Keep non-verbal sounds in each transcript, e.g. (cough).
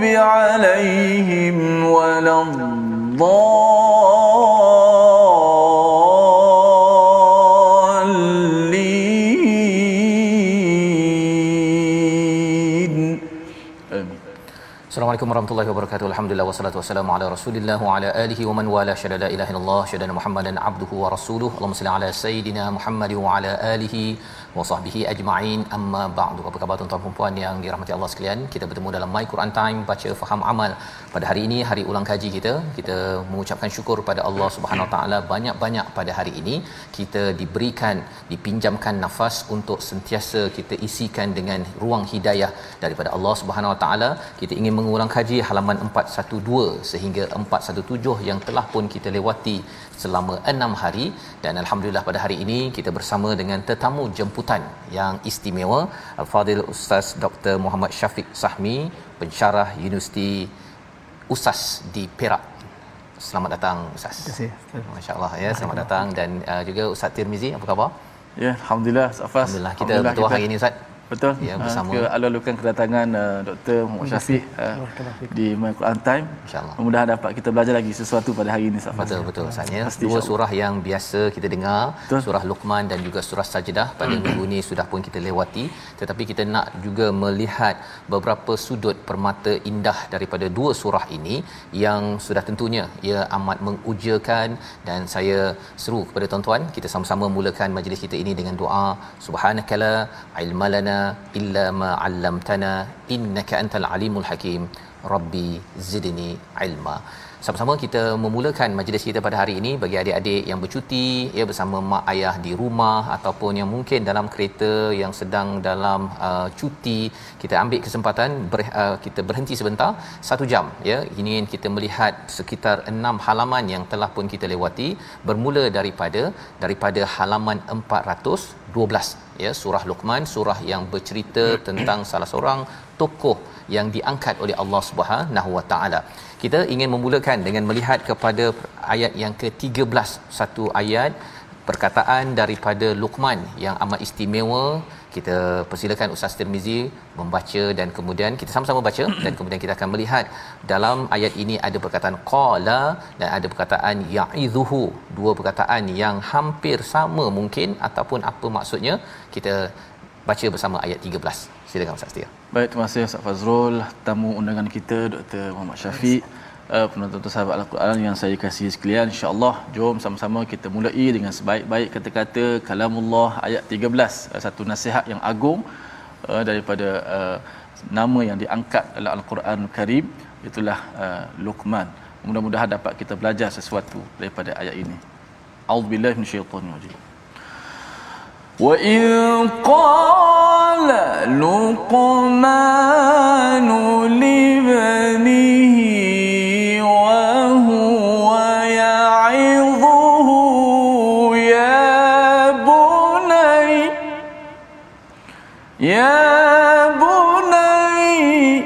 عليهم ولا الضالين. آمين. Assalamualaikum warahmatullahi wabarakatuh. Alhamdulillah wassalatu wassalamu ala Rasulillah wa ala alihi wa man wala syada la ilaha illallah syada Muhammadan abduhu wa rasuluhu. Allahumma salli ala sayidina Muhammad wa ala alihi wa sahbihi ajma'in. Amma ba'du. Apa khabar tuan-tuan dan puan yang dirahmati Allah sekalian? Kita bertemu dalam My Quran Time baca faham amal. Pada hari ini hari ulang kaji kita. Kita mengucapkan syukur pada Allah Subhanahu Wa Taala banyak-banyak pada hari ini kita diberikan dipinjamkan nafas untuk sentiasa kita isikan dengan ruang hidayah daripada Allah Subhanahu Wa Taala. Kita ingin mengulang kaji halaman 412 sehingga 417 yang telah pun kita lewati selama 6 hari dan alhamdulillah pada hari ini kita bersama dengan tetamu jemputan yang istimewa Al-Fadil Ustaz Dr. Muhammad Syafiq Sahmi pensyarah Universiti USAS di Perak. Selamat datang Ustaz. Terima kasih. Masya-Allah ya, selamat datang dan uh, juga Ustaz Tirmizi apa khabar? Ya, Alhamdulillah, Safas. Alhamdulillah kita bertuah hari ini Ustaz. Betul. Ya, Ah, bersama. Kita alur-alurkan kedatangan uh, Dr. Muhammad Syafiq uh, di My Quran Time. Insya-Allah. Mudah-mudahan dapat kita belajar lagi sesuatu pada hari ini Safas. Betul betul. Pasti, Dua surah yang biasa kita dengar, Betul. surah Luqman dan juga surah Sajdah pada minggu ini sudah pun kita lewati, tetapi kita nak juga melihat beberapa sudut permata indah daripada dua surah ini yang sudah tentunya ia amat mengujakan dan saya seru kepada tuan-tuan kita sama-sama mulakan majlis kita ini dengan doa subhanakala ilmalana illa ma 'allamtana innaka antal alimul hakim. Rabbi zidni ilma sama-sama kita memulakan majlis kita pada hari ini bagi adik-adik yang bercuti ya bersama mak ayah di rumah ataupun yang mungkin dalam kereta yang sedang dalam uh, cuti. Kita ambil kesempatan ber, uh, kita berhenti sebentar satu jam ya. Ingin kita melihat sekitar enam halaman yang telah pun kita lewati bermula daripada daripada halaman 412 ya. Surah Luqman surah yang bercerita tentang salah seorang tokoh yang diangkat oleh Allah Subhanahu Wa Taala. Kita ingin memulakan dengan melihat kepada ayat yang ke-13 satu ayat perkataan daripada Luqman yang amat istimewa. Kita persilakan Ustaz Tirmizi membaca dan kemudian kita sama-sama baca dan (clears throat) kemudian kita akan melihat dalam ayat ini ada perkataan qala dan ada perkataan ya'idhuhu. Dua perkataan yang hampir sama mungkin ataupun apa maksudnya kita baca bersama ayat 13. Silakan Ustaz Tir. Baik, terima kasih Ustaz Fazrul, tamu undangan kita Dr. Muhammad Syafiq. Uh, penonton sahabat Al-Quran yang saya kasih sekalian insya-Allah jom sama-sama kita mulai dengan sebaik-baik kata-kata kalamullah ayat 13 uh, satu nasihat yang agung uh, daripada uh, nama yang diangkat dalam Al-Quran Karim itulah uh, Luqman mudah-mudahan dapat kita belajar sesuatu daripada ayat ini rajim قال لقمان لابنه وهو يعظه يا بني يا بني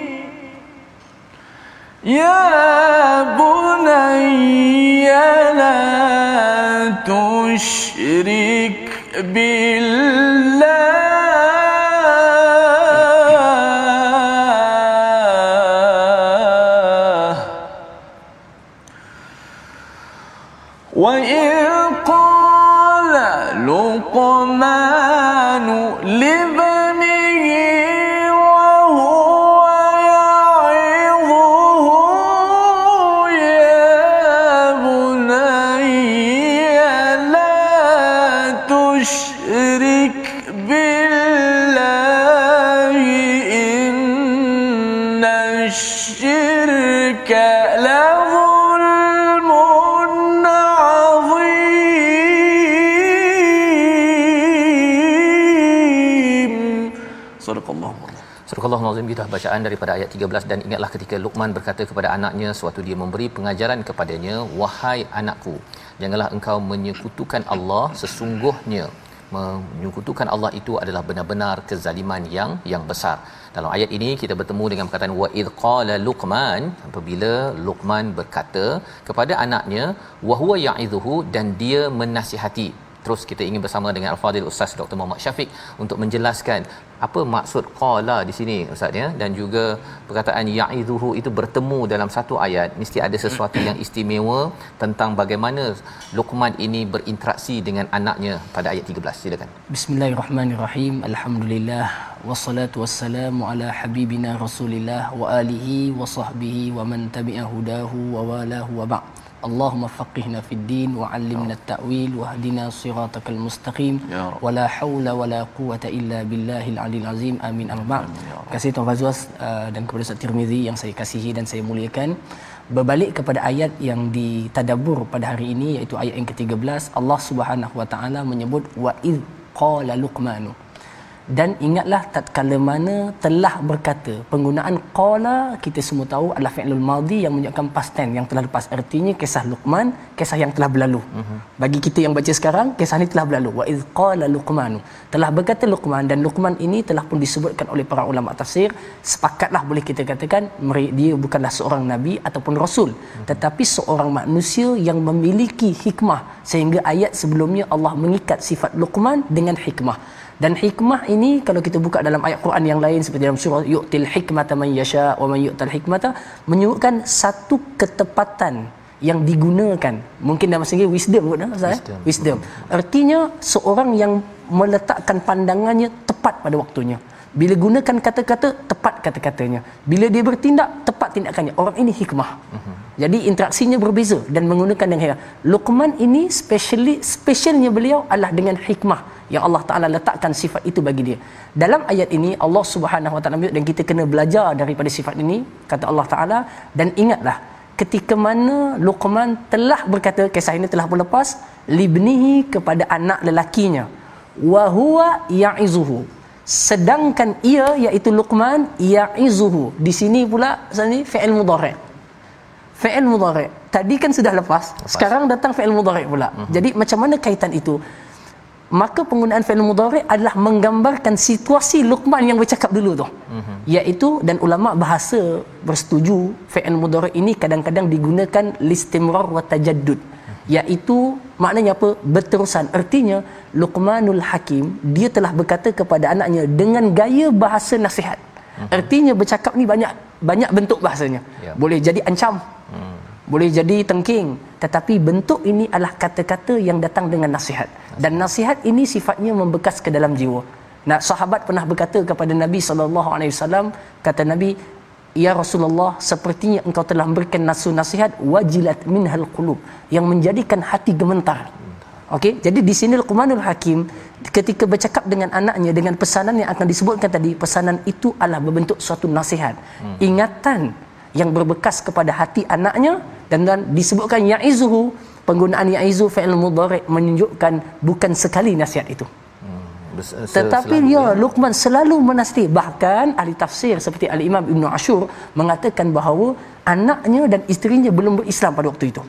يا بني لا تشرك بالله Surah Al-Nazim kita bacaan daripada ayat 13 dan ingatlah ketika Luqman berkata kepada anaknya suatu dia memberi pengajaran kepadanya wahai anakku janganlah engkau menyekutukan Allah sesungguhnya. Menyekutukan Allah itu adalah benar-benar kezaliman yang yang besar. Dalam ayat ini kita bertemu dengan perkataan wa id qala luqman apabila luqman berkata kepada anaknya wa huwa ya'idhuhu dan dia menasihati terus kita ingin bersama dengan al-fadil ustaz Dr Muhammad Syafiq untuk menjelaskan apa maksud qala di sini ustaz ya. Dan juga perkataan ya'izuhu itu bertemu dalam satu ayat. Mesti ada sesuatu yang istimewa tentang bagaimana Luqman ini berinteraksi dengan anaknya pada ayat 13 silakan. Bismillahirrahmanirrahim. Alhamdulillah. Wassalatu wassalamu ala habibina Rasulillah wa alihi wa sahbihi wa man tabi'a hudahu wa walahu wa ba'd Allahumma faqihna fid din wa 'allimna at-ta'wil wa hdina siratal mustaqim. Wa la haula wa la quwwata illa billahil aliyil azim. Amin. Amma. Terima kasih Tuan Fazwas uh, dan kepada Ustaz Tirmizi yang saya kasihi dan saya muliakan. Berbalik kepada ayat yang ditadabbur pada hari ini iaitu ayat yang ke-13 Allah Subhanahu wa taala menyebut wa id qala luqmanu dan ingatlah tatkala mana telah berkata penggunaan qala kita semua tahu adalah fi'lul madhi yang menunjukkan past tense yang telah lepas artinya kisah Luqman kisah yang telah berlalu. Uh-huh. bagi kita yang baca sekarang kisah ini telah berlalu. Wa iz qala luqman. Telah berkata Luqman dan Luqman ini telah pun disebutkan oleh para ulama tafsir sepakatlah boleh kita katakan dia bukanlah seorang nabi ataupun rasul. Uh-huh. tetapi seorang manusia yang memiliki hikmah sehingga ayat sebelumnya Allah mengikat sifat Luqman dengan hikmah dan hikmah ini kalau kita buka dalam ayat Quran yang lain seperti dalam surah yu'til hikmata man yasha wa man yu'tal hikmata menyebutkan satu ketepatan yang digunakan. Mungkin dalam bahasa wisdom kot dah wisdom. wisdom. Artinya seorang yang meletakkan pandangannya tepat pada waktunya. Bila gunakan kata-kata tepat kata-katanya. Bila dia bertindak tepat tindakannya. Orang ini hikmah. Uh-huh. jadi interaksinya berbeza dan menggunakan dengan Luqman ini specially specialnya beliau adalah dengan hikmah yang Allah Taala letakkan sifat itu bagi dia. Dalam ayat ini Allah Subhanahu Wa Taala dan kita kena belajar daripada sifat ini kata Allah Taala. Dan ingatlah ketika mana Luqman telah berkata kisah ini telah berlepas libnihi kepada anak lelakinya wa huwa ya'izuhu. Sedangkan ia iaitu Luqman ya'izuhu. Di sini pula sini fi'il mudhari. Fi'il mudhari. Tadi kan sudah lepas, lepas. sekarang datang fi'il mudhari pula. Uh-huh. jadi macam mana kaitan itu maka penggunaan fi'il mudhari adalah menggambarkan situasi Luqman yang bercakap dulu tu. Uh-huh. Iaitu dan ulama bahasa bersetuju fi'il mudhari ini kadang-kadang digunakan listimrar wa tajaddud. Uh-huh. Iaitu maknanya apa? Berterusan. Artinya Luqmanul Hakim dia telah berkata kepada anaknya dengan gaya bahasa nasihat. Uh-huh. Artinya bercakap ni banyak banyak bentuk bahasanya. Yeah. Boleh jadi ancam. Uh-huh boleh jadi tengking tetapi bentuk ini adalah kata-kata yang datang dengan nasihat. Dan nasihat ini sifatnya membekas ke dalam jiwa. Nah sahabat pernah berkata kepada Nabi sallallahu alaihi wasallam kata Nabi ya Rasulullah sepertinya engkau telah memberikan nasu nasihat wajilat minhal qulub yang menjadikan hati gemetar Okey, jadi di sini Luqmanul Hakim ketika bercakap dengan anaknya dengan pesanan yang akan disebutkan tadi, pesanan itu adalah berbentuk suatu nasihat, hmm. ingatan yang berbekas kepada hati anaknya dan, dan disebutkan ya'izuhu penggunaan ya'izu fi'il mudhari menunjukkan bukan sekali nasihat itu. Hmm, tetapi dia ya, Luqman selalu menasihati. Bahkan ahli tafsir seperti al Imam Ibn Ashur mengatakan bahawa anaknya dan isterinya belum berislam pada waktu itu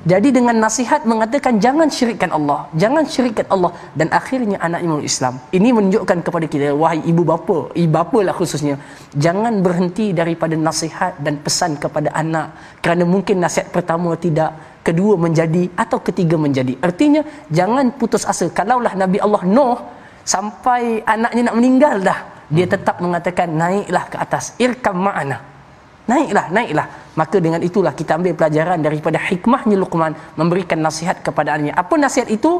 jadi dengan nasihat mengatakan jangan syirikkan Allah, jangan syirikkan Allah dan akhirnya anaknya masuk Islam. Ini menunjukkan kepada kita wahai ibu bapa, ibu bapa lah khususnya, jangan berhenti daripada nasihat dan pesan kepada anak kerana mungkin nasihat pertama tidak, kedua menjadi atau ketiga menjadi. Artinya jangan putus asa. Kalaulah Nabi Allah Nuh sampai anaknya nak meninggal dah, dia hmm. tetap mengatakan naiklah ke atas, irkam ma'ana naiklah naiklah. Maka dengan itulah kita ambil pelajaran daripada hikmahnya Luqman memberikan nasihat kepada anaknya apa nasihat itu?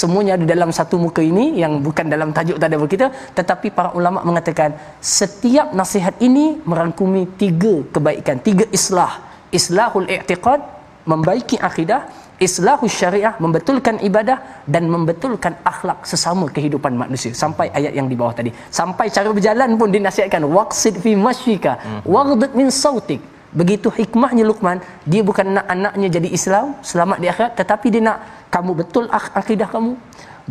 Semuanya ada dalam satu muka ini yang bukan dalam tajuk tadabbur kita. Tetapi para ulama mengatakan setiap nasihat ini merangkumi tiga kebaikan tiga islah. Islahul i'tiqad membaiki akidah islahus syariah membetulkan ibadah dan membetulkan akhlak sesama kehidupan manusia. Sampai ayat yang di bawah tadi. Sampai cara berjalan pun dinasihatkan waqsid fi mashyika waghdud min sautik. Begitu hikmahnya Luqman dia bukan nak anaknya jadi Islam selamat di akhirat tetapi dia nak kamu betul akidah kamu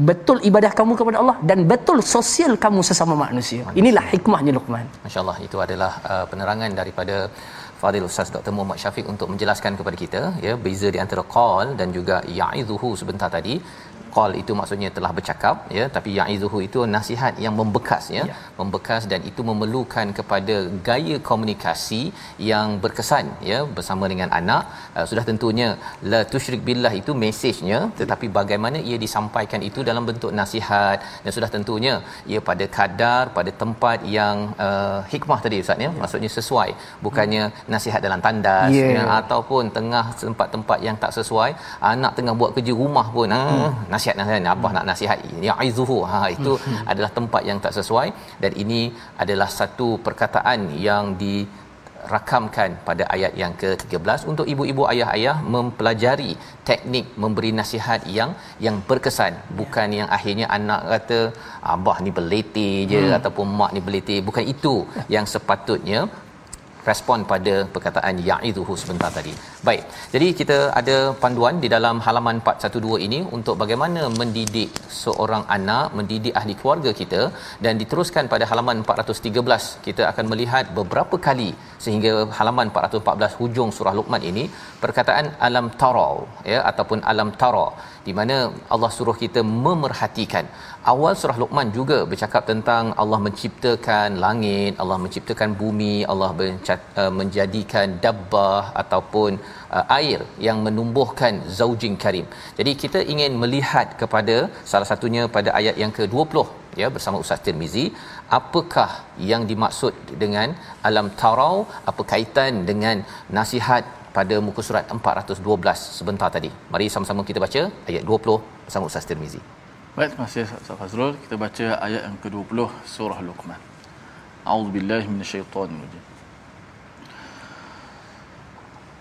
betul ibadah kamu kepada Allah dan betul sosial kamu sesama manusia. Inilah hikmahnya Luqman. Masyaallah itu adalah uh, penerangan daripada Fadil Ustaz Dr. Muhammad Syafiq untuk menjelaskan kepada kita ya beza di antara qal dan juga ya'izuhu sebentar tadi qal itu maksudnya telah bercakap ya. Tapi ya'izuhu itu nasihat yang membekas ya, ya. Membekas dan itu memerlukan kepada gaya komunikasi yang berkesan ya bersama dengan anak. Uh, sudah tentunya la tusyrik billah itu mesejnya tetapi bagaimana ia disampaikan itu dalam bentuk nasihat. Dan sudah tentunya ia pada kadar pada tempat yang uh, hikmah tadi ustaz ya. Maksudnya sesuai. Bukannya nasihat dalam tandas yeah. ya ataupun tengah tempat-tempat yang tak sesuai. Anak tengah buat kerja rumah pun ah hmm. Nasihat nasihat abah nak nasihat ya aizuhu ha itu hmm. adalah tempat yang tak sesuai dan ini adalah satu perkataan yang di rakamkan pada ayat yang ke-13 untuk ibu-ibu ayah-ayah mempelajari teknik memberi nasihat yang yang berkesan bukan yang akhirnya anak kata abah ni beliti je hmm. ataupun mak ni beliti bukan itu yang sepatutnya respon pada perkataan ya'iduhu sebentar tadi. Baik. Jadi kita ada panduan di dalam halaman 412 ini untuk bagaimana mendidik seorang anak, mendidik ahli keluarga kita dan diteruskan pada halaman 413 kita akan melihat beberapa kali sehingga halaman 414 hujung surah Luqman ini perkataan alam tara ya ataupun alam tara di mana Allah suruh kita memerhatikan awal surah Luqman juga bercakap tentang Allah menciptakan langit, Allah menciptakan bumi, Allah uh, menjadikan dabbah ataupun uh, air yang menumbuhkan zaujin karim. Jadi kita ingin melihat kepada salah satunya pada ayat yang ke-20 ya bersama Ustaz Tirmizi, apakah yang dimaksud dengan alam tarau, apa kaitan dengan nasihat pada muka surat 412 sebentar tadi. Mari sama-sama kita baca ayat 20 bersama Ustaz Tirmizi. Baik, terima kasih Ustaz Fazrul. Kita baca ayat yang ke-20 surah Luqman. A'udzu billahi minasyaitonir rajim.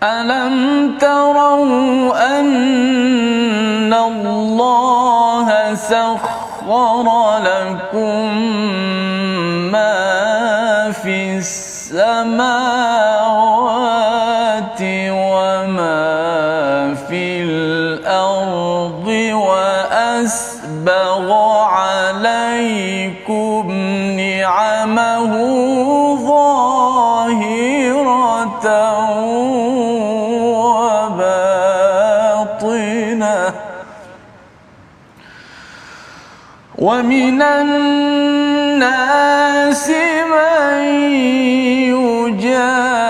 ألم تروا أن الله سخر لكم ما في السماوات ومن الناس من يجادل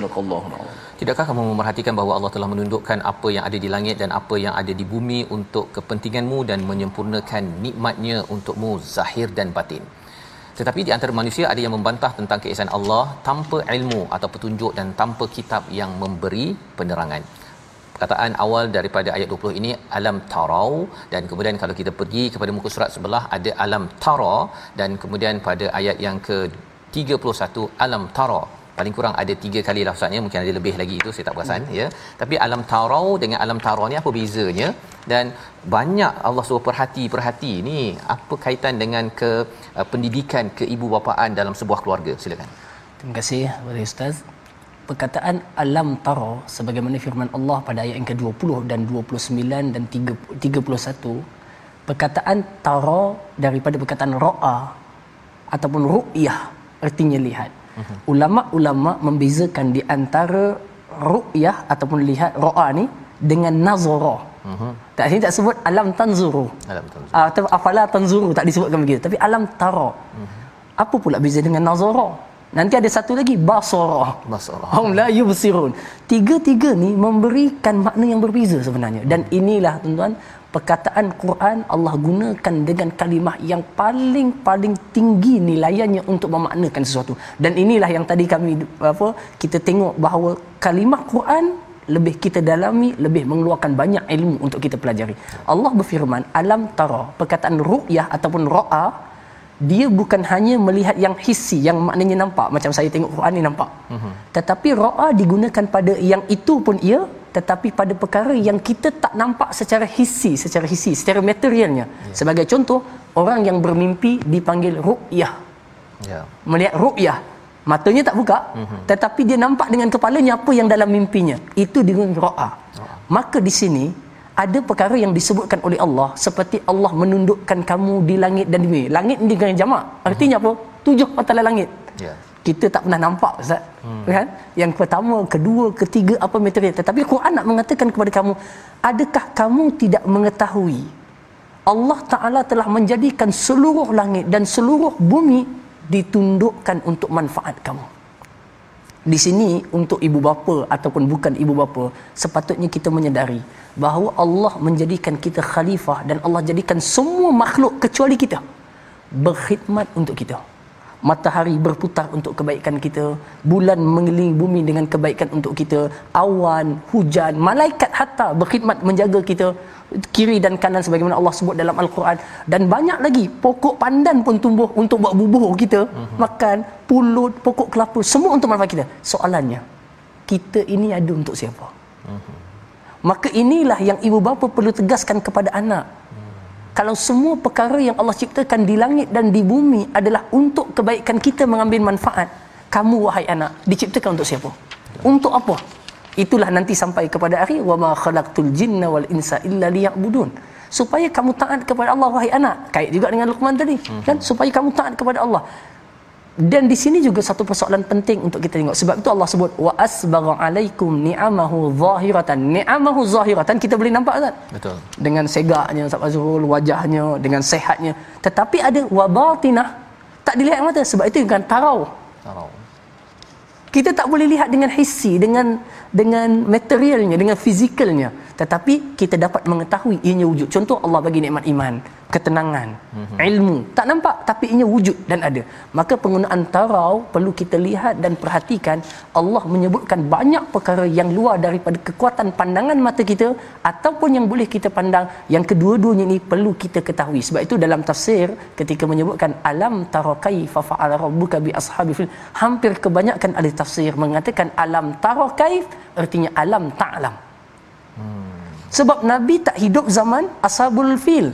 Subhanakallah. Tidakkah kamu memerhatikan bahawa Allah telah menundukkan apa yang ada di langit dan apa yang ada di bumi untuk kepentinganmu dan menyempurnakan nikmatnya untukmu zahir dan batin. Tetapi di antara manusia ada yang membantah tentang keesaan Allah tanpa ilmu atau petunjuk dan tanpa kitab yang memberi penerangan. Perkataan awal daripada ayat 20 ini alam tarau dan kemudian kalau kita pergi kepada muka surat sebelah ada alam tara dan kemudian pada ayat yang ke 31 alam tara paling kurang ada tiga kali lafaznya mungkin ada lebih lagi itu saya tak perasan hmm. ya. Tapi alam tarau dengan alam tara ni apa bezanya? Dan banyak Allah suruh perhati perhati ni apa kaitan dengan ke uh, pendidikan keibu-bapaan dalam sebuah keluarga? Silakan. Terima kasih kepada ustaz. Perkataan alam tara sebagaimana firman Allah pada ayat yang ke-20 dan 29 dan 31 perkataan tara daripada perkataan ra'a ataupun ru'yah artinya lihat uh-huh. ulama-ulama membezakan di antara ru'yah ataupun lihat ra'a ni dengan nazara uh-huh. tak sini tak sebut alam tanzuru alam tanzuru atau afala tanzuru tak disebutkan begitu tapi alam tara uh-huh. apa pula beza dengan nazara Nanti ada satu lagi basara. Basara. Hum la yubsirun. Tiga-tiga ni memberikan makna yang berbeza sebenarnya. Dan inilah tuan-tuan perkataan Quran Allah gunakan dengan kalimah yang paling-paling tinggi nilaiannya untuk memaknakan sesuatu. Dan inilah yang tadi kami apa kita tengok bahawa kalimah Quran lebih kita dalami, lebih mengeluarkan banyak ilmu untuk kita pelajari. Allah berfirman, alam tara, perkataan ru'yah ataupun ra'a dia bukan hanya melihat yang hissi yang maknanya nampak macam saya tengok Quran ni nampak. Uh-huh. Tetapi ra'a digunakan pada yang itu pun ia tetapi pada perkara yang kita tak nampak secara hissi, secara hissi, secara materialnya. Yeah. Sebagai contoh, orang yang bermimpi dipanggil ru'yah. Yeah. Melihat ru'yah. Matanya tak buka, uh-huh. tetapi dia nampak dengan kepalanya apa yang dalam mimpinya. Itu dengan ra'a. Uh-huh. Maka di sini ada perkara yang disebutkan oleh Allah seperti Allah menundukkan kamu di langit dan di bumi. Langit ni dengan jamak. Artinya apa? Tujuh matalah langit. Yeah. Kita tak pernah nampak Ustaz. Hmm. Kan? Yang pertama, kedua, ketiga apa material. Tetapi Quran nak mengatakan kepada kamu, adakah kamu tidak mengetahui Allah Taala telah menjadikan seluruh langit dan seluruh bumi ditundukkan untuk manfaat kamu. Di sini untuk ibu bapa ataupun bukan ibu bapa sepatutnya kita menyedari bahawa Allah menjadikan kita khalifah dan Allah jadikan semua makhluk kecuali kita berkhidmat untuk kita matahari berputar untuk kebaikan kita bulan mengelilingi bumi dengan kebaikan untuk kita awan hujan malaikat hatta berkhidmat menjaga kita kiri dan kanan sebagaimana Allah sebut dalam al-Quran dan banyak lagi pokok pandan pun tumbuh untuk buat bubur kita uh-huh. makan pulut pokok kelapa semua untuk manfaat kita soalannya kita ini ada untuk siapa uh-huh. maka inilah yang ibu bapa perlu tegaskan kepada anak kalau semua perkara yang Allah ciptakan di langit dan di bumi adalah untuk kebaikan kita mengambil manfaat kamu wahai anak diciptakan untuk siapa? Untuk apa? Itulah nanti sampai kepada akhir wa ma khalaqtul jinna wal insa illa liya'budun. Supaya kamu taat kepada Allah wahai anak. Kait juga dengan Luqman tadi. Kan supaya kamu taat kepada Allah dan di sini juga satu persoalan penting untuk kita tengok. Sebab itu Allah sebut wa asbagha alaikum ni'amahu zahiratan. Ni'amahu zahiratan kita boleh nampak tak betul. Dengan segaknya Ustaz Azrul wajahnya dengan sehatnya. Tetapi ada wa batinah tak dilihat mata. Sebab itu kan tarau. Tarau. Kita tak boleh lihat dengan hissi dengan dengan materialnya dengan fizikalnya tetapi kita dapat mengetahui ianya wujud. Contoh Allah bagi nikmat iman ketenangan mm-hmm. ilmu. Tak nampak tapi ianya wujud dan ada. Maka penggunaan tarau perlu kita lihat dan perhatikan. Allah menyebutkan banyak perkara yang luar daripada kekuatan pandangan mata kita ataupun yang boleh kita pandang. Yang kedua-duanya ini perlu kita ketahui. Sebab itu dalam tafsir ketika menyebutkan alam tara kaifa fa'ala rabbuka bi ashabi fil hampir kebanyakan ahli tafsir mengatakan alam tara kaif artinya alam ta'lam. hmm. Sebab nabi tak hidup zaman ashabul fil.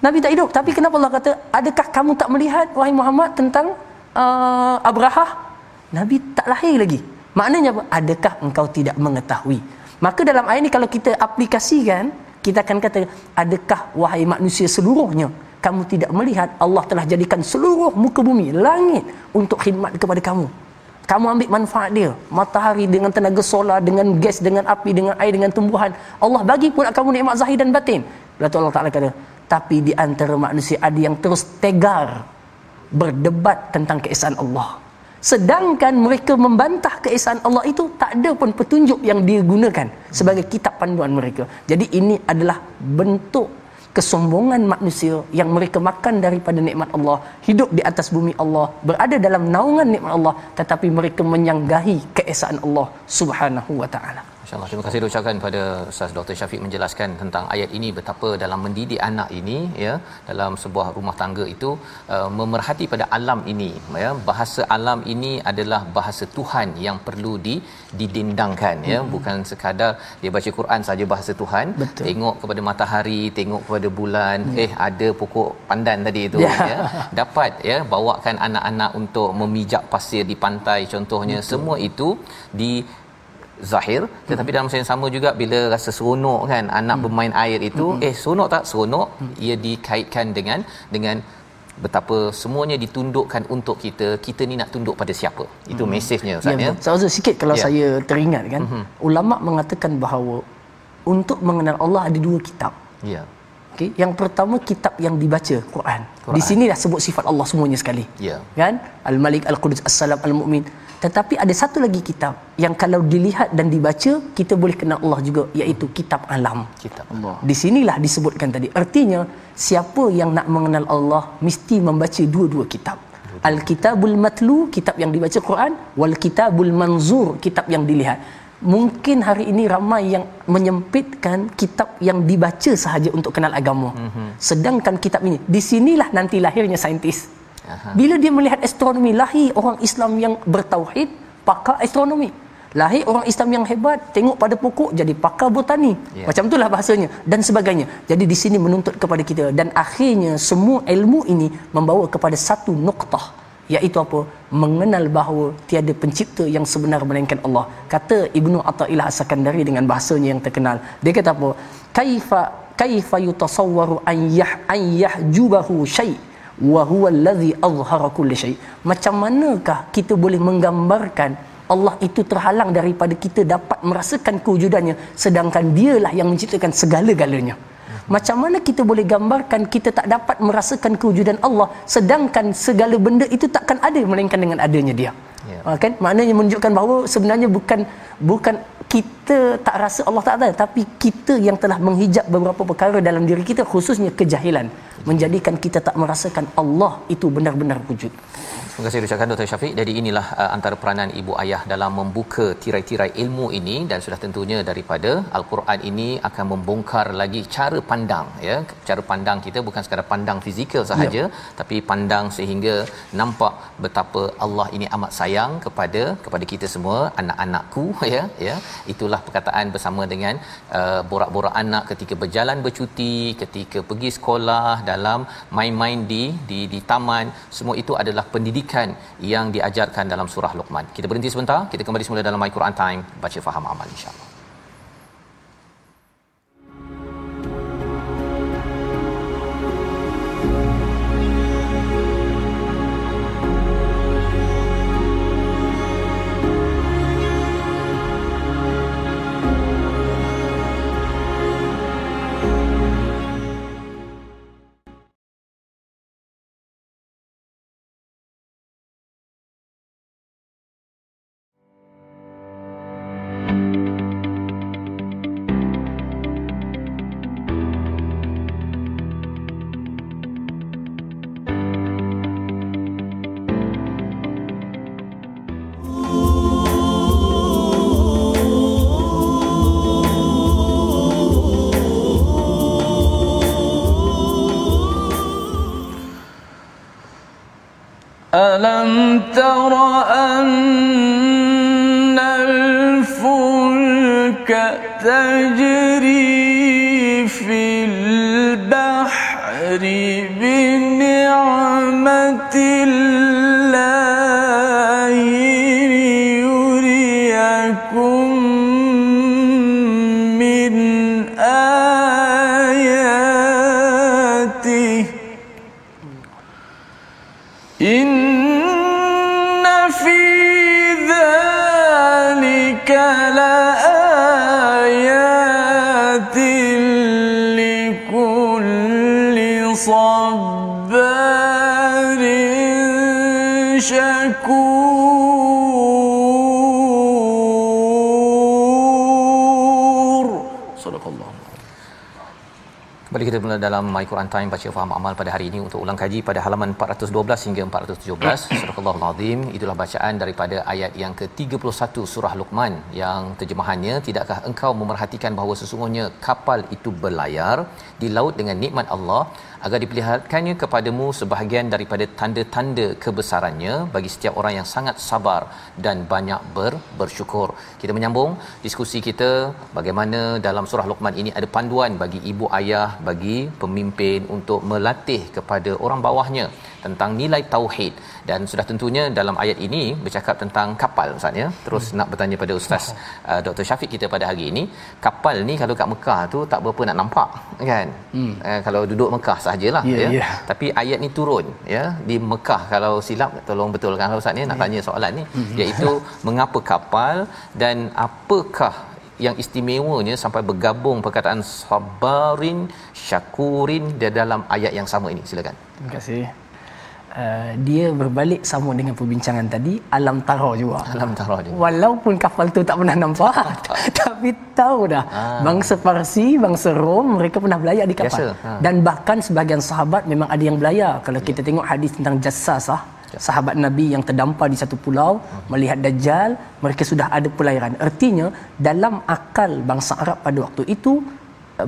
Nabi tak hidup. Tapi kenapa Allah kata adakah kamu tak melihat wahai Muhammad tentang uh, Abraha nabi tak lahir lagi. Maknanya apa? Adakah engkau tidak mengetahui? Maka dalam ayat ini kalau kita aplikasikan kita akan kata adakah wahai manusia seluruhnya kamu tidak melihat Allah telah jadikan seluruh muka bumi langit untuk khidmat kepada kamu kamu ambil manfaat dia. Matahari dengan tenaga solar dengan gas dengan api dengan air dengan tumbuhan. Allah bagi pula kamu nikmat zahir dan batin. Lalu Allah Ta'ala kata tapi di antara manusia ada yang terus tegar berdebat tentang keesaan Allah. Sedangkan mereka membantah keesaan Allah itu tak ada pun petunjuk yang digunakan sebagai kitab panduan mereka. Jadi ini adalah bentuk kesombongan manusia yang mereka makan daripada nikmat Allah, hidup di atas bumi Allah, berada dalam naungan nikmat Allah tetapi mereka menyanggahi keesaan Allah Subhanahu wa taala. InsyaAllah. Terima kasih ucapkan kepada Ustaz Dr. Syafiq menjelaskan tentang ayat ini betapa dalam mendidik anak ini ya dalam sebuah rumah tangga itu uh, memerhati pada alam ini ya bahasa alam ini adalah bahasa Tuhan yang perlu di didindangkan ya hmm. bukan sekadar dia baca Quran saja bahasa Tuhan Betul. tengok kepada matahari tengok kepada bulan hmm. eh ada pokok pandan tadi itu ya. ya dapat ya bawakan anak-anak untuk memijak pasir di pantai contohnya Betul. semua itu di zahir tetapi dalam masa yang sama juga bila rasa seronok kan anak hmm. bermain air itu hmm. eh seronok tak seronok hmm. ia dikaitkan dengan dengan betapa semuanya ditundukkan untuk kita kita ni nak tunduk pada siapa itu hmm. mesejnya ustaz ya, ya. saya sikit kalau ya. saya teringat kan hmm. ulama mengatakan bahawa untuk mengenal Allah ada dua kitab ya Okey, yang pertama kitab yang dibaca Quran. Quran. Di sini dah sebut sifat Allah semuanya sekali. Ya. Kan? Al-Malik, Al-Qudus, As-Salam, Al-Mu'min. Tetapi ada satu lagi kitab yang kalau dilihat dan dibaca kita boleh kenal Allah juga iaitu kitab alam. Kitab Allah. Di sinilah disebutkan tadi. Artinya siapa yang nak mengenal Allah mesti membaca dua-dua kitab. Al-Kitabul Matlu, kitab yang dibaca Quran, wal Kitabul Manzur, kitab yang dilihat. Mungkin hari ini ramai yang menyempitkan kitab yang dibaca sahaja untuk kenal agama. Mm-hmm. Sedangkan kitab ini, di sinilah nanti lahirnya saintis. Aha. Bila dia melihat astronomi, lahir orang Islam yang bertauhid, pakar astronomi. Lahir orang Islam yang hebat, tengok pada pokok jadi pakar botani. Yeah. Macam itulah bahasanya dan sebagainya. Jadi di sini menuntut kepada kita dan akhirnya semua ilmu ini membawa kepada satu noktah iaitu apa? Mengenal bahawa tiada pencipta yang sebenar melainkan Allah. Kata Ibnu Athaillah As-Sakandari dengan bahasanya yang terkenal. Dia kata apa? Kaifa kaifa yutasawwaru an yah an yahjubahu syai' wa huwa allazi azhara kulli syai macam manakah kita boleh menggambarkan Allah itu terhalang daripada kita dapat merasakan kewujudannya sedangkan dialah yang menciptakan segala-galanya macam mana kita boleh gambarkan kita tak dapat merasakan kewujudan Allah sedangkan segala benda itu takkan ada melainkan dengan adanya dia yeah. Ya. kan maknanya menunjukkan bahawa sebenarnya bukan bukan kita tak rasa Allah tak ada tapi kita yang telah menghijab beberapa perkara dalam diri kita khususnya kejahilan menjadikan kita tak merasakan Allah itu benar-benar wujud. Terima kasih ucapkan Dr. Syafiq. Jadi inilah uh, antara peranan ibu ayah dalam membuka tirai-tirai ilmu ini dan sudah tentunya daripada al-Quran ini akan membongkar lagi cara pandang ya. Cara pandang kita bukan sekadar pandang fizikal sahaja ya. tapi pandang sehingga nampak betapa Allah ini amat sayang kepada kepada kita semua anak-anakku (laughs) ya ya. Itulah perkataan bersama dengan uh, borak-borak anak ketika berjalan bercuti, ketika pergi sekolah dalam main-main di di di taman, semua itu adalah pendidikan yang diajarkan dalam surah Luqman. Kita berhenti sebentar, kita kembali semula dalam My Quran Time, baca faham amal insya-Allah. ألم تر أن الفلك تجري في البحر؟ Kita mula dalam My Quran Time baca faham amal pada hari ini untuk ulang kaji pada halaman 412 hingga 417 surah Al-Azim itulah bacaan daripada ayat yang ke-31 surah Luqman yang terjemahannya tidakkah engkau memerhatikan bahawa sesungguhnya kapal itu berlayar di laut dengan nikmat Allah agar diperlihatkannya kepadamu sebahagian daripada tanda-tanda kebesarannya bagi setiap orang yang sangat sabar dan banyak ber, bersyukur. Kita menyambung diskusi kita bagaimana dalam surah Luqman ini ada panduan bagi ibu ayah, bagi pemimpin untuk melatih kepada orang bawahnya tentang nilai tauhid dan sudah tentunya dalam ayat ini bercakap tentang kapal ustaz ya terus hmm. nak bertanya pada ustaz uh, Dr Syafiq kita pada hari ini kapal ni kalau kat Mekah tu tak berapa nak nampak kan hmm. uh, kalau duduk Mekah sajalah yeah, ya yeah. tapi ayat ni turun ya di Mekah kalau silap tolong betulkan ustaz ni nak yeah. tanya soalan ni hmm. iaitu (laughs) mengapa kapal dan apakah yang istimewanya sampai bergabung perkataan sabarin syakurin di dalam ayat yang sama ini silakan terima kasih Uh, dia berbalik sama dengan perbincangan tadi alam tara juga alam tara juga walaupun kapal tu tak pernah nampak (laughs) tapi tahu dah ah. bangsa Parsi bangsa Rom mereka pernah belayar di kapal Biasa. Ha. dan bahkan sebahagian sahabat memang ada yang belayar kalau kita ya. tengok hadis tentang jassasah ya. sahabat Nabi yang terdampar di satu pulau hmm. melihat Dajjal mereka sudah ada pelayaran artinya dalam akal bangsa Arab pada waktu itu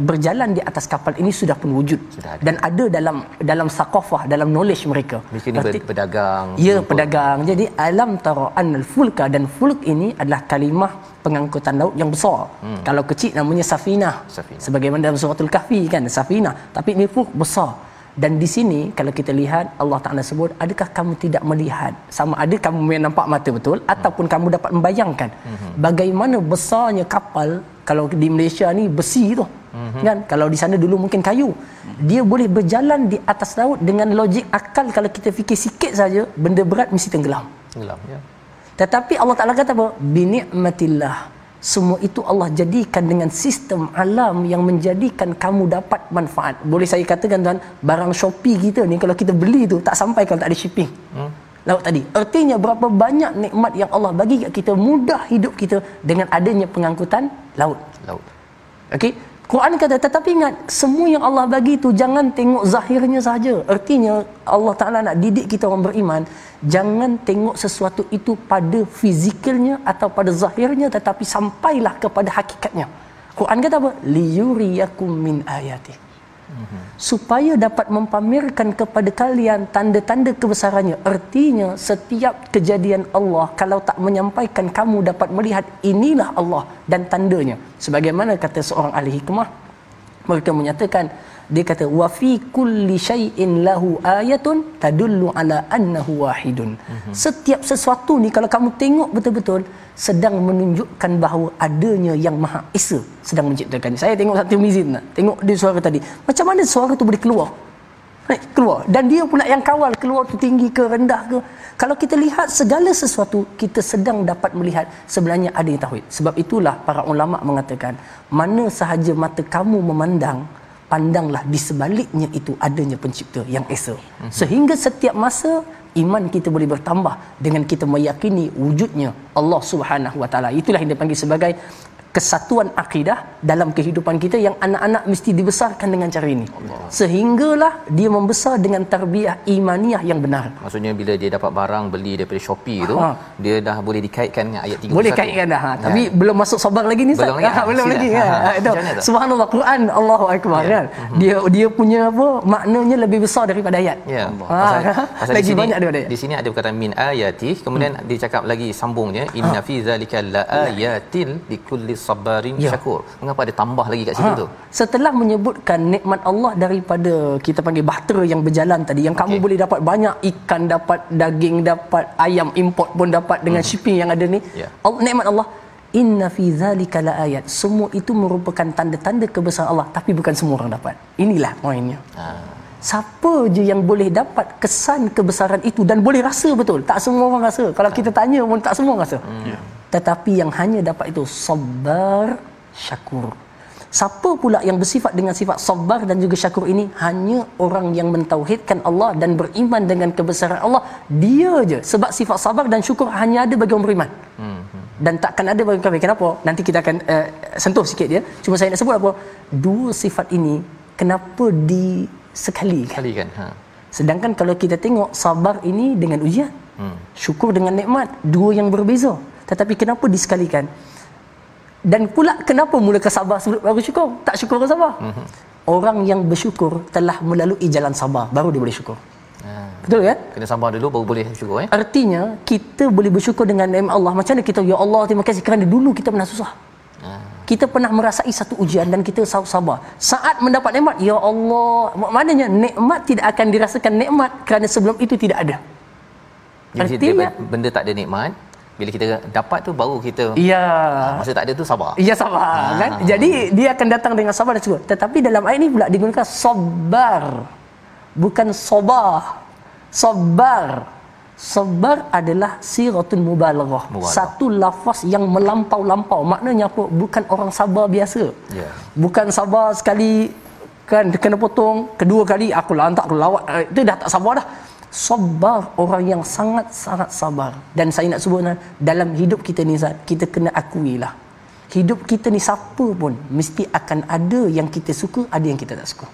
berjalan di atas kapal ini sudah pun wujud sudah ada. dan ada dalam dalam sakofah dalam knowledge mereka mereka ni Berarti, pedagang ya lupa. pedagang jadi alam tara anal fulka dan fulk ini adalah kalimah pengangkutan laut yang besar hmm. kalau kecil namanya safinah. safinah sebagaimana dalam suratul kahfi kan safinah tapi ini fulk besar dan di sini kalau kita lihat Allah Taala sebut adakah kamu tidak melihat sama ada kamu nampak mata betul hmm. ataupun kamu dapat membayangkan hmm. bagaimana besarnya kapal kalau di Malaysia ni besi tu mm-hmm. kan kalau di sana dulu mungkin kayu dia boleh berjalan di atas laut dengan logik akal kalau kita fikir sikit saja benda berat mesti tenggelam tenggelam ya tetapi Allah Taala kata apa binikmatillah semua itu Allah jadikan dengan sistem alam yang menjadikan kamu dapat manfaat. Boleh saya katakan tuan, barang Shopee kita ni kalau kita beli tu tak sampai kalau tak ada shipping. Hmm. Laut tadi. Artinya berapa banyak nikmat yang Allah bagi kat kita mudah hidup kita dengan adanya pengangkutan laut. Laut. Okey. Quran kata tetapi ingat semua yang Allah bagi itu jangan tengok zahirnya saja. Artinya Allah Taala nak didik kita orang beriman jangan tengok sesuatu itu pada fizikalnya atau pada zahirnya tetapi sampailah kepada hakikatnya. Quran kata apa? Liyuriyakum min Supaya dapat mempamerkan kepada kalian tanda-tanda kebesarannya. Artinya setiap kejadian Allah kalau tak menyampaikan kamu dapat melihat inilah Allah dan tandanya. Sebagaimana kata seorang ahli hikmah mereka menyatakan dia kata wa fi kulli syai'in lahu ayatun tadullu ala annahu wahidun. Mm-hmm. Setiap sesuatu ni kalau kamu tengok betul-betul sedang menunjukkan bahawa adanya yang Maha Esa sedang menciptakan. Saya tengok satu mizin. Tengok dia suara tadi. Macam mana suara tu boleh keluar? Naik keluar dan dia pula yang kawal keluar tu tinggi ke rendah ke. Kalau kita lihat segala sesuatu kita sedang dapat melihat sebenarnya ada yang tauhid. Sebab itulah para ulama mengatakan mana sahaja mata kamu memandang pandanglah di sebaliknya itu adanya pencipta yang esa. Sehingga setiap masa iman kita boleh bertambah dengan kita meyakini wujudnya Allah Subhanahu Wa Taala. Itulah yang dipanggil sebagai kesatuan akidah dalam kehidupan kita yang anak-anak mesti dibesarkan dengan cara ini. Allah. Sehinggalah dia membesar dengan tarbiyah imaniah yang benar. Maksudnya bila dia dapat barang beli daripada Shopee tu, ha. dia dah boleh dikaitkan dengan ayat 31. Boleh kaitkan dah. Ha. Tapi ya. belum masuk sabar lagi ni belum Lagi, ha. belum Sila. lagi. Ha. Ha. Itu. Subhanallah Quran Allahu akbar ya. kan. Mhm. Dia dia punya apa maknanya lebih besar daripada ayat. Ya. Allah. Ha. Pasal, pasal (laughs) lagi sini, banyak daripada ayat. Di sini ada perkataan min ayati, kemudian hmm. dia cakap lagi sambungnya inna ha. fi zalika la ayatin likulli sabarin ya. syakur. Mengapa ada tambah lagi kat situ ha. tu? Setelah menyebutkan nikmat Allah daripada kita panggil bahtera yang berjalan tadi yang okay. kamu boleh dapat banyak ikan, dapat daging, dapat ayam import pun dapat dengan hmm. shipping yang ada ni. Yeah. Allah, nikmat Allah Inna fi zalika la ayat. Semua itu merupakan tanda-tanda kebesaran Allah tapi bukan semua orang dapat. Inilah poinnya. Ha. Siapa je yang boleh dapat kesan kebesaran itu dan boleh rasa betul. Tak semua orang rasa. Kalau kita tanya pun tak semua orang rasa. Hmm. Yeah tetapi yang hanya dapat itu sabar syakur. Siapa pula yang bersifat dengan sifat sabar dan juga syakur ini? Hanya orang yang mentauhidkan Allah dan beriman dengan kebesaran Allah. Dia je. Sebab sifat sabar dan syukur hanya ada bagi orang beriman. Hmm, dan takkan ada bagi kafir. Kenapa? Nanti kita akan uh, sentuh sikit dia. Cuma saya nak sebut apa? Dua sifat ini kenapa disekali kan ha. sedangkan kalau kita tengok sabar ini dengan ujian hmm. syukur dengan nikmat dua yang berbeza tetapi kenapa disekalikan? Dan pula kenapa mula sabar sebelum baru syukur? Tak syukur ke sabar mm-hmm. orang yang bersyukur telah melalui jalan sabar baru dia boleh syukur. Hmm. betul kan kena sabar dulu baru boleh syukur eh? Artinya kita boleh bersyukur dengan nikmat Allah. Macam mana kita ya Allah terima kasih kerana dulu kita pernah susah. Hmm. kita pernah merasai satu ujian dan kita sabar saat mendapat nikmat ya Allah. Maknanya nikmat tidak akan dirasakan nikmat kerana sebelum itu tidak ada. Jadi artinya benda tak ada nikmat bila kita dapat tu baru kita ya masa tak ada tu sabar ya sabar ha. kan jadi dia akan datang dengan sabar dan syukur tetapi dalam ayat ini pula digunakan sabar bukan sabar sabar Sabar adalah siratul mubalaghah. Satu lafaz yang melampau-lampau. Maknanya apa? Bukan orang sabar biasa. Yeah. Bukan sabar sekali kan kena potong, kedua kali aku lantak aku lawat. Eh, itu dah tak sabar dah. Sabar orang yang sangat-sangat sabar. Dan saya nak sebut dalam hidup kita ni Zat, kita kena akuilah. Hidup kita ni siapa pun mesti akan ada yang kita suka, ada yang kita tak suka.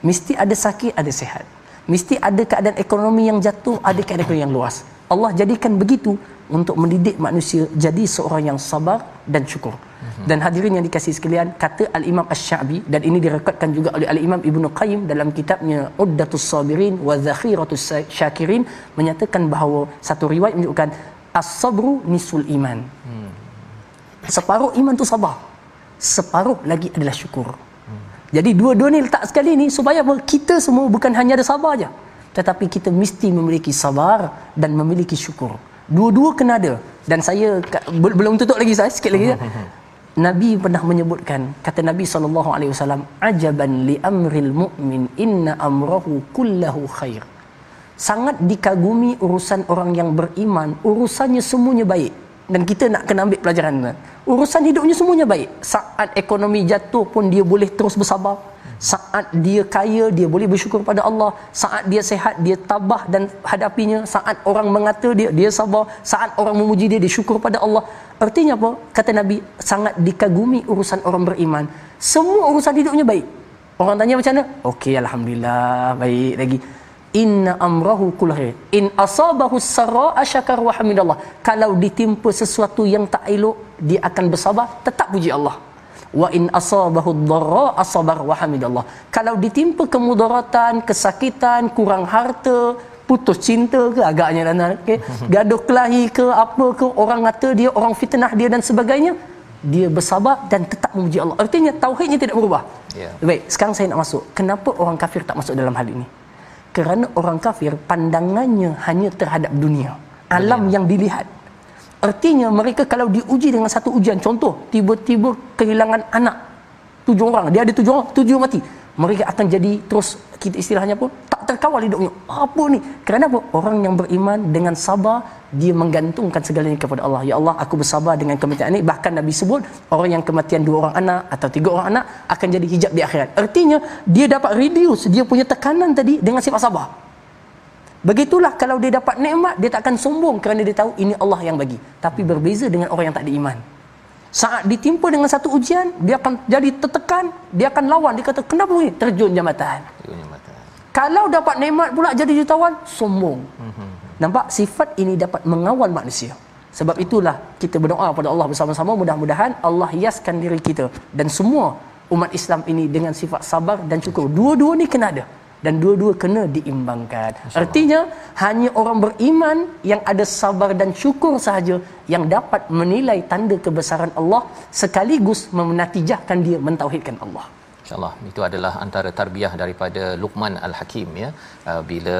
Mesti ada sakit, ada sehat mesti ada keadaan ekonomi yang jatuh ada keadaan ekonomi yang luas Allah jadikan begitu untuk mendidik manusia jadi seorang yang sabar dan syukur dan hadirin yang dikasihi sekalian kata al-Imam Asy-Sya'bi dan ini direkodkan juga oleh al-Imam Ibnu Qayyim dalam kitabnya Uddatus Sabirin wa Zakhiratus Syakirin menyatakan bahawa satu riwayat menunjukkan as-sabru nisul iman separuh iman tu sabar separuh lagi adalah syukur jadi dua-dua ni letak sekali ni supaya? Kita semua bukan hanya ada sabar aja. Tetapi kita mesti memiliki sabar dan memiliki syukur. Dua-dua kena ada. Dan saya belum tutup lagi saya sikit lagi ya. (laughs) Nabi pernah menyebutkan kata Nabi sallallahu alaihi wasallam ajaban li amril mu'min inna amrahu kullahu khair. Sangat dikagumi urusan orang yang beriman, urusannya semuanya baik. Dan kita nak kena ambil pelajaran urusan hidupnya semuanya baik. Saat ekonomi jatuh pun dia boleh terus bersabar saat dia kaya dia boleh bersyukur pada Allah. Saat dia sehat dia tabah dan hadapinya. Saat orang mengata dia dia sabar. Saat orang memuji dia dia syukur pada Allah. Artinya apa? Kata nabi sangat dikagumi urusan orang beriman. Semua urusan hidupnya baik. Orang tanya macam mana? Okey alhamdulillah baik lagi. Inna amrahu kullu in asabahu sarra asyakar wa hamidallah kalau ditimpa sesuatu yang tak elok dia akan bersabar tetap puji Allah wa in asabahu dharra asabar wa hamidallah. Kalau ditimpa kemudaratan kesakitan kurang harta putus cinta ke agaknya dan okay? (laughs) gaduh kelahi ke apa ke orang kata dia orang fitnah dia dan sebagainya dia bersabar dan tetap memuji Allah. Artinya tauhidnya tidak berubah. Yeah. baik sekarang saya nak masuk. Kenapa orang kafir tak masuk dalam hal ini? Kerana orang kafir pandangannya hanya terhadap dunia. Alam yang dilihat artinya mereka kalau diuji dengan satu ujian contoh tiba-tiba kehilangan anak tujuh orang dia ada tujuh orang tujuh mati mereka akan jadi terus kita istilahnya pun tak terkawal hidupnya. Apa ni? Kerana apa? Orang yang beriman dengan sabar dia menggantungkan segalanya kepada Allah. Ya Allah aku bersabar dengan kematian ini. Bahkan Nabi sebut orang yang kematian dua orang anak atau tiga orang anak akan jadi hijab di akhirat. Artinya dia dapat reduce dia punya tekanan tadi dengan sifat sabar begitulah kalau dia dapat nikmat dia tak akan sombong kerana dia tahu ini Allah yang bagi. Tapi berbeza dengan orang yang tak ada iman. Saat ditimpa dengan satu ujian dia akan jadi tertekan dia akan lawan. Dia kata kenapa ni? Terjun jambatan. Kalau dapat nikmat pula jadi jutawan sombong. Mm-hmm. nampak? Sifat ini dapat mengawal manusia. Sebab itulah kita berdoa kepada Allah bersama-sama. Mudah-mudahan Allah hiaskan diri kita. Dan semua umat Islam ini dengan sifat sabar dan cukup dua-dua ni kena ada dan dua-dua kena diimbangkan. Artinya hanya orang beriman yang ada sabar dan syukur sahaja yang dapat menilai tanda kebesaran Allah sekaligus memenatijahkan dia mentauhidkan Allah insyaallah itu adalah antara tarbiyah daripada Luqman Al-Hakim ya. Uh, bila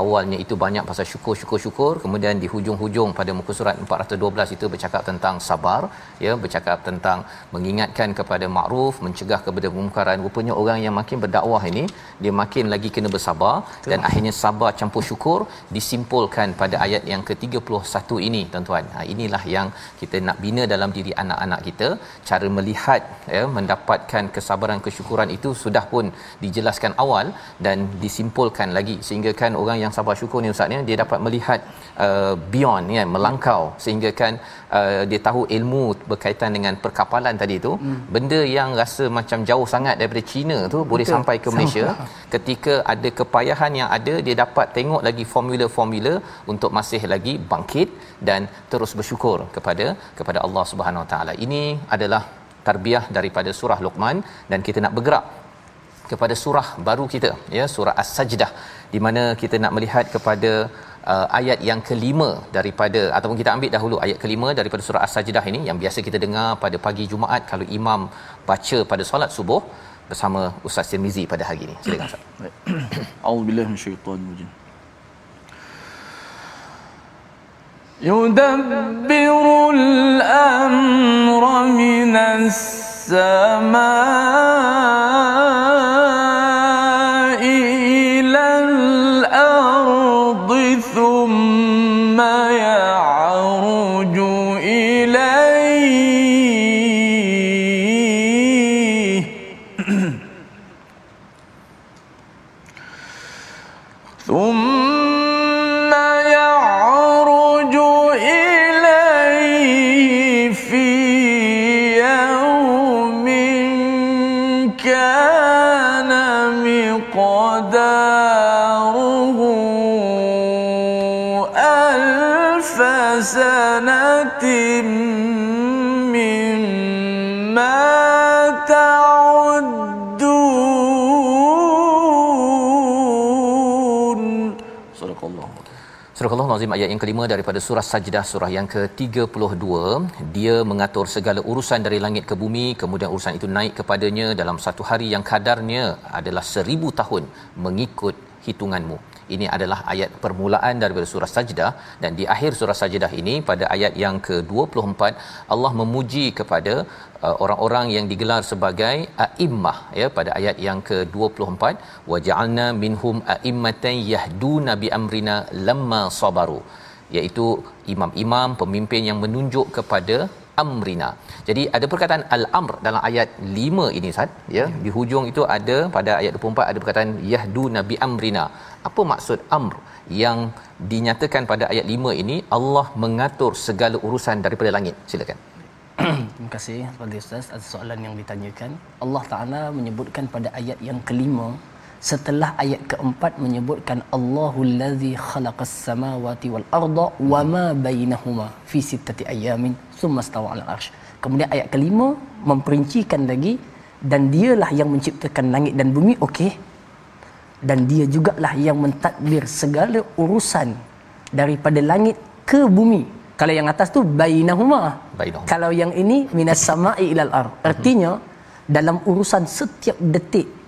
awalnya itu banyak pasal syukur syukur syukur kemudian di hujung-hujung pada muka surat 412 itu bercakap tentang sabar ya bercakap tentang mengingatkan kepada makruf mencegah kepada kemungkaran rupanya orang yang makin berdakwah ini dia makin lagi kena bersabar Betul. dan akhirnya sabar campur syukur disimpulkan pada ayat yang ke-31 ini tuan-tuan. Ha, inilah yang kita nak bina dalam diri anak-anak kita cara melihat ya mendapatkan kesabaran kesyukuran kesyukuran itu sudah pun dijelaskan awal dan disimpulkan lagi sehingga kan orang yang sabar syukur ni ustaz ni dia dapat melihat uh, beyond ya melangkau sehingga kan uh, dia tahu ilmu berkaitan dengan perkapalan tadi tu hmm. benda yang rasa macam jauh sangat daripada China tu Betul. boleh sampai ke Malaysia sampai. ketika ada kepayahan yang ada dia dapat tengok lagi formula-formula untuk masih lagi bangkit dan terus bersyukur kepada kepada Allah Subhanahu Wa Taala ini adalah tarbiyah daripada surah Luqman dan kita nak bergerak kepada surah baru kita ya surah As-Sajdah di mana kita nak melihat kepada uh, ayat yang kelima daripada ataupun kita ambil dahulu ayat kelima daripada surah As-Sajdah ini yang biasa kita dengar pada pagi Jumaat kalau imam baca pada solat subuh bersama Ustaz Tirmizi pada hari ini. Silakan Ustaz. (coughs) Auzubillahi minasyaitanir يدبر الأمر من السماء. سنة Surah Allah Nazim ayat yang kelima daripada surah Sajdah surah yang ke-32 dia mengatur segala urusan dari langit ke bumi kemudian urusan itu naik kepadanya dalam satu hari yang kadarnya adalah seribu tahun mengikut hitunganmu ini adalah ayat permulaan daripada surah Sajdah. Dan di akhir surah Sajdah ini pada ayat yang ke-24 Allah memuji kepada uh, orang-orang yang digelar sebagai a'immah ya pada ayat yang ke-24 waja'alna minhum a'immatan yahduna bi amrina lamma sabaru iaitu imam-imam pemimpin yang menunjuk kepada amrina. Jadi ada perkataan al-amr dalam ayat 5 ini Ustaz ya. Di hujung itu ada pada ayat 24 ada perkataan yahdu nabi amrina. Apa maksud amr yang dinyatakan pada ayat 5 ini Allah mengatur segala urusan daripada langit. Silakan. (clears throat) Terima kasih kepada Ustaz atas soalan yang ditanyakan. Allah Taala menyebutkan pada ayat yang kelima setelah ayat keempat menyebutkan Allahul ladzi khalaqas samawati wal arda wa ma bainahuma fi sittati ayamin thumma stawa 'alal arsy. Kemudian ayat kelima memperincikan lagi dan dialah yang menciptakan langit dan bumi okey. Dan dia jugalah yang mentadbir segala urusan daripada langit ke bumi. Kalau yang atas tu bainahuma. Bainahuma. Kalau yang ini minas sama'i ilal ar. Artinya dalam urusan setiap detik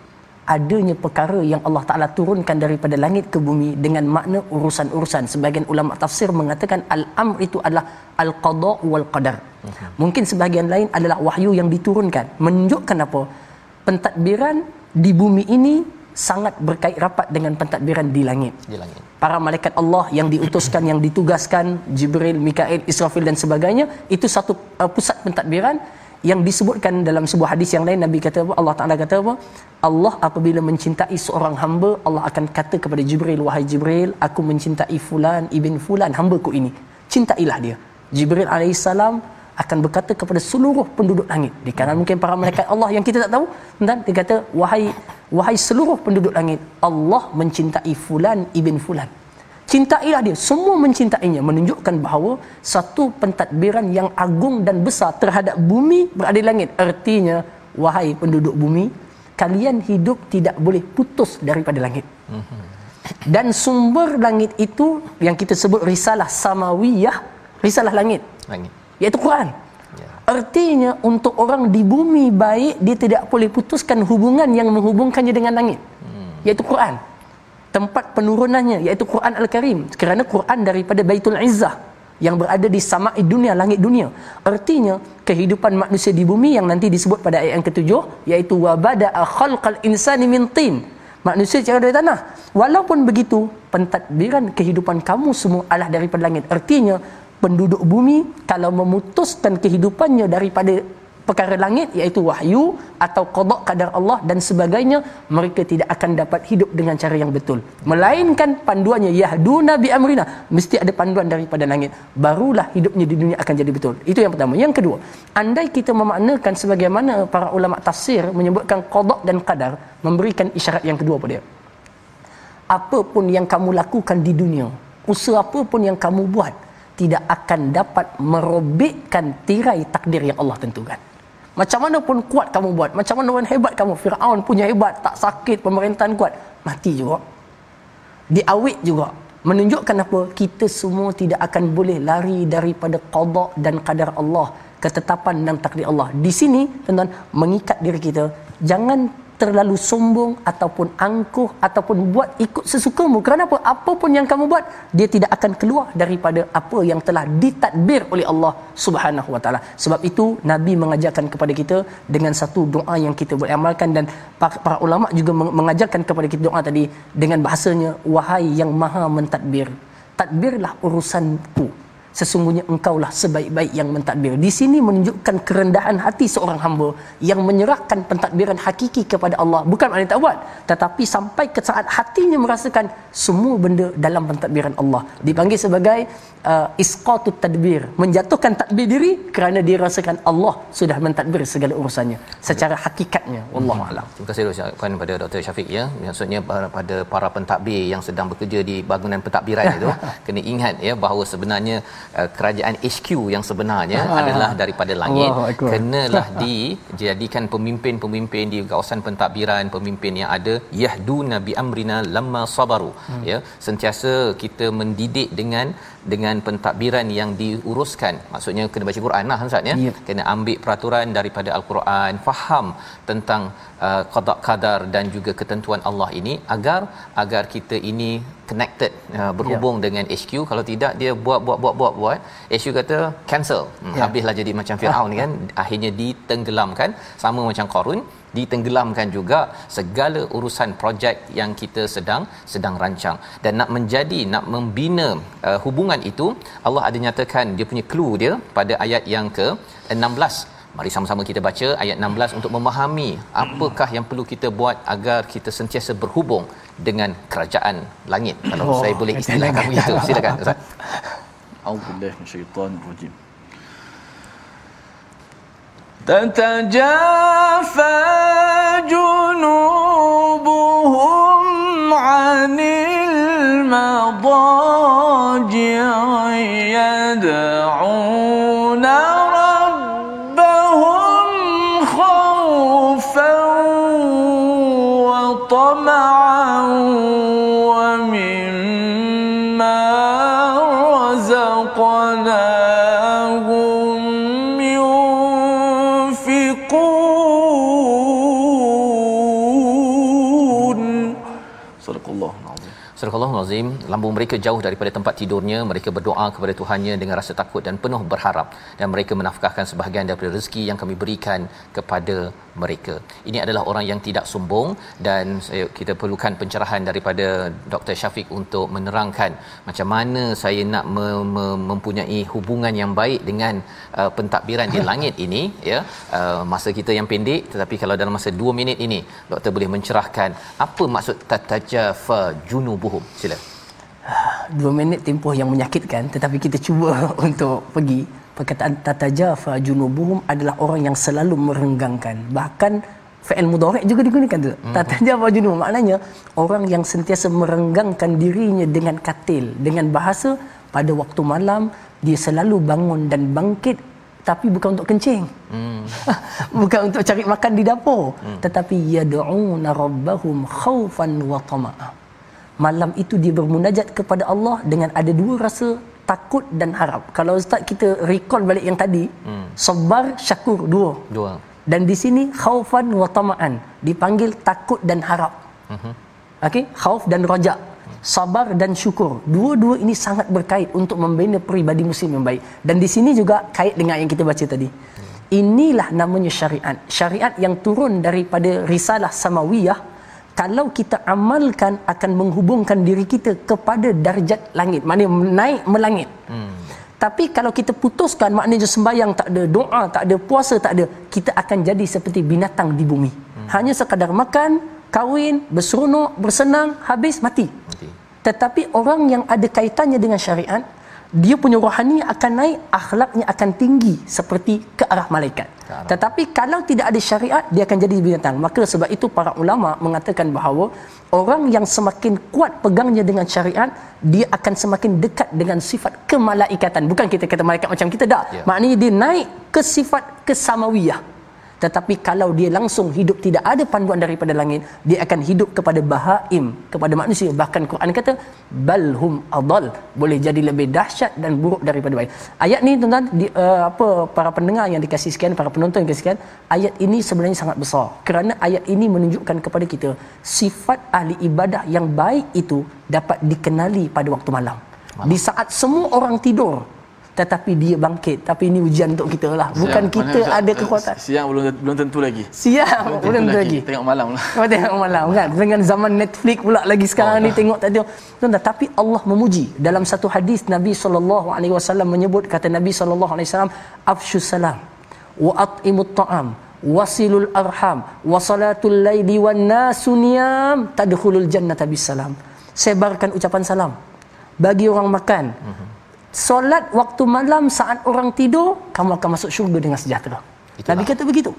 adanya perkara yang Allah Taala turunkan daripada langit ke bumi dengan makna urusan-urusan sebagian ulama tafsir mengatakan al-amr itu adalah al-qada wal qadar uh-huh. mungkin sebahagian lain adalah wahyu yang diturunkan menunjukkan apa pentadbiran di bumi ini sangat berkait rapat dengan pentadbiran di langit. Di langit. Para malaikat Allah yang diutuskan, yang ditugaskan, Jibril, Mikail, Israfil dan sebagainya, itu satu uh, pusat pentadbiran yang disebutkan dalam sebuah hadis yang lain Nabi kata apa? Allah Taala kata apa? Allah apabila mencintai seorang hamba Allah akan kata kepada Jibril wahai Jibril aku mencintai fulan ibn fulan hamba ku ini. Cintailah dia. Jibril alaihissalam akan berkata kepada seluruh penduduk langit. Di kanan mungkin para malaikat Allah yang kita tak tahu dan dia kata wahai wahai seluruh penduduk langit Allah mencintai fulan ibn fulan cintailah dia. Semua mencintainya menunjukkan bahawa satu pentadbiran yang agung dan besar terhadap bumi berada di langit. Artinya wahai penduduk bumi kalian hidup tidak boleh putus daripada langit. Dan sumber langit itu yang kita sebut risalah samawiyah risalah langit. Langit. Iaitu Quran. Ya. Artinya untuk orang di bumi baik dia tidak boleh putuskan hubungan yang menghubungkannya dengan langit. Hmm. Iaitu Quran tempat penurunannya iaitu Quran Al-Karim. Kerana Quran daripada Baitul Izzah yang berada di sama'i dunia langit dunia. Artinya kehidupan manusia di bumi yang nanti disebut pada ayat yang ketujuh iaitu wa bada'a khalqal insani min tin. Manusia cara dari tanah. Walaupun begitu pentadbiran kehidupan kamu semua adalah daripada langit. Artinya penduduk bumi kalau memutuskan kehidupannya daripada perkara langit iaitu wahyu atau qada kadar Allah dan sebagainya mereka tidak akan dapat hidup dengan cara yang betul. Melainkan panduannya yahduna bi amrina. Mesti ada panduan daripada langit. Barulah hidupnya di dunia akan jadi betul. Itu yang pertama. Yang kedua andai kita memaknakan sebagaimana para ulama tafsir menyebutkan qada dan qadar memberikan isyarat yang kedua pada dia. Apapun yang kamu lakukan di dunia usaha apapun yang kamu buat tidak akan dapat merobekkan tirai takdir yang Allah tentukan. Macam mana pun kuat kamu buat, macam mana pun hebat kamu, Firaun punya hebat, tak sakit, pemerintahan kuat, mati juga. Diawit juga. Menunjukkan apa? Kita semua tidak akan boleh lari daripada qada dan qadar Allah, ketetapan dan takdir Allah. Di sini, tuan-tuan, mengikat diri kita, jangan terlalu sombong ataupun angkuh ataupun buat ikut sesukamu. Kerana apa? Apapun yang kamu buat dia tidak akan keluar daripada apa yang telah ditadbir oleh Allah Subhanahu wa taala. Sebab itu nabi mengajarkan kepada kita dengan satu doa yang kita boleh amalkan dan para ulama juga mengajarkan kepada kita doa tadi dengan bahasanya wahai yang maha mentadbir tadbirlah urusanku sesungguhnya engkaulah sebaik-baik yang mentadbir. Di sini menunjukkan kerendahan hati seorang hamba yang menyerahkan pentadbiran hakiki kepada Allah. Bukan maknanya tak buat, tetapi sampai ke saat hatinya merasakan semua benda dalam pentadbiran Allah. Dipanggil sebagai uh, isqatut tadbir, menjatuhkan tadbir diri kerana dia rasakan Allah sudah mentadbir segala urusannya secara hakikatnya. Wallahu hmm. alam. Terima kasih ucapkan kepada Dr. Syafiq ya. Maksudnya pada para pentadbir yang sedang bekerja di bangunan pentadbiran itu (laughs) kena ingat ya bahawa sebenarnya uh, kerajaan HQ yang sebenarnya ah. adalah daripada langit. Kenalah (laughs) dijadikan pemimpin-pemimpin di kawasan pentadbiran, pemimpin yang ada yahdu nabi amrina lamma sabaru. Hmm. Ya, sentiasa kita mendidik dengan dengan pentadbiran yang diuruskan maksudnya kena baca Quran lah Ustaz ya yep. kena ambil peraturan daripada al-Quran faham tentang uh, qada qadar dan juga ketentuan Allah ini agar agar kita ini connected uh, berhubung yep. dengan HQ kalau tidak dia buat buat buat buat buat HQ kata cancel hmm, yep. habislah jadi macam Firaun kan (laughs) akhirnya ditenggelamkan sama macam Qarun ditenggelamkan juga segala urusan projek yang kita sedang sedang rancang dan nak menjadi nak membina uh, hubungan itu Allah ada nyatakan dia punya clue dia pada ayat yang ke 16 Mari sama-sama kita baca ayat 16 untuk memahami apakah yang perlu kita buat agar kita sentiasa berhubung dengan kerajaan langit. Kalau oh, saya boleh istilahkan begitu. Silakan Ustaz. (laughs) A'udzubillahi minasyaitonir rajim. تتجافى جنوبهم عن المضاجع يدعون lambung mereka jauh daripada tempat tidurnya, mereka berdoa kepada Tuhannya dengan rasa takut dan penuh berharap dan mereka menafkahkan sebahagian daripada rezeki yang kami berikan kepada mereka. Ini adalah orang yang tidak sombong dan kita perlukan pencerahan daripada Dr. Syafiq untuk menerangkan macam mana saya nak me- me- mempunyai hubungan yang baik dengan uh, pentadbiran di langit (laughs) ini ya. Uh, masa kita yang pendek tetapi kalau dalam masa 2 minit ini doktor boleh mencerahkan apa maksud tatajafa junubuhum. Sila. Dua minit tempoh yang menyakitkan tetapi kita cuba (laughs) untuk pergi perkataan tatajafa junubuhum adalah orang yang selalu merenggangkan bahkan fi'il mudhari' juga digunakan tu mm-hmm. tatajafa junubuhum maknanya orang yang sentiasa merenggangkan dirinya dengan katil dengan bahasa pada waktu malam dia selalu bangun dan bangkit tapi bukan untuk kencing mm. (laughs) bukan untuk cari makan di dapur mm. tetapi yad'una rabbahum khaufan wa tama'a malam itu dia bermunajat kepada Allah dengan ada dua rasa takut dan harap. Kalau ustaz kita recall balik yang tadi, hmm. sabar syakur dua. Dua. Dan di sini khaufan wa tama'an dipanggil takut dan harap. Hmm. Okey, khauf dan raja. Sabar dan syukur. Dua-dua ini sangat berkait untuk membina peribadi muslim yang baik. Dan di sini juga kait dengan yang kita baca tadi. Hmm. Inilah namanya syariat. Syariat yang turun daripada risalah samawiyah kalau kita amalkan akan menghubungkan diri kita kepada darjat langit maknanya naik melangit hmm. tapi kalau kita putuskan maknanya sembahyang tak ada doa tak ada puasa tak ada kita akan jadi seperti binatang di bumi hmm. hanya sekadar makan kahwin berseronok bersenang habis mati. mati tetapi orang yang ada kaitannya dengan syariat dia punya rohani akan naik akhlaknya akan tinggi seperti ke arah malaikat. Tetapi kalau tidak ada syariat dia akan jadi binatang. Maka sebab itu para ulama mengatakan bahawa orang yang semakin kuat pegangnya dengan syariat dia akan semakin dekat dengan sifat kemalaikatan. Bukan kita kata malaikat macam kita dah yeah. maknanya dia naik ke sifat kesamawiyah tetapi kalau dia langsung hidup tidak ada panduan daripada langit dia akan hidup kepada bahaim kepada manusia. Bahkan Quran kata balhum adal boleh jadi lebih dahsyat dan buruk daripada baik. Ayat ni tuan-tuan di, uh, apa para pendengar yang dikasih sekian para penonton yang dikasih sekian ayat ini sebenarnya sangat besar. Kerana ayat ini menunjukkan kepada kita sifat ahli ibadah yang baik itu dapat dikenali pada waktu malam, malam. di saat semua orang tidur tetapi dia bangkit. Tapi ini ujian untuk kita lah. Bukan siang. kita Mana, ada kekuatan. siang belum belum tentu lagi. Siang belum tentu, belum tentu lagi. lagi. Tengok malam lah. Oh, tengok malam kan? Dengan zaman Netflix pula lagi sekarang oh, ni tengok tadi tuan tapi Allah memuji. Dalam satu hadis Nabi sallallahu alaihi wasallam menyebut kata Nabi sallallahu alaihi wasallam afshus salam wa at'imut ta'am wasilul arham wasalatul laili wan nasuniyam tadkhulul jannata bisalam sebarkan ucapan salam. Bagi orang makan. Mhm. Solat waktu malam saat orang tidur kamu akan masuk syurga dengan sejahtera. Itulah. nabi kata begitu.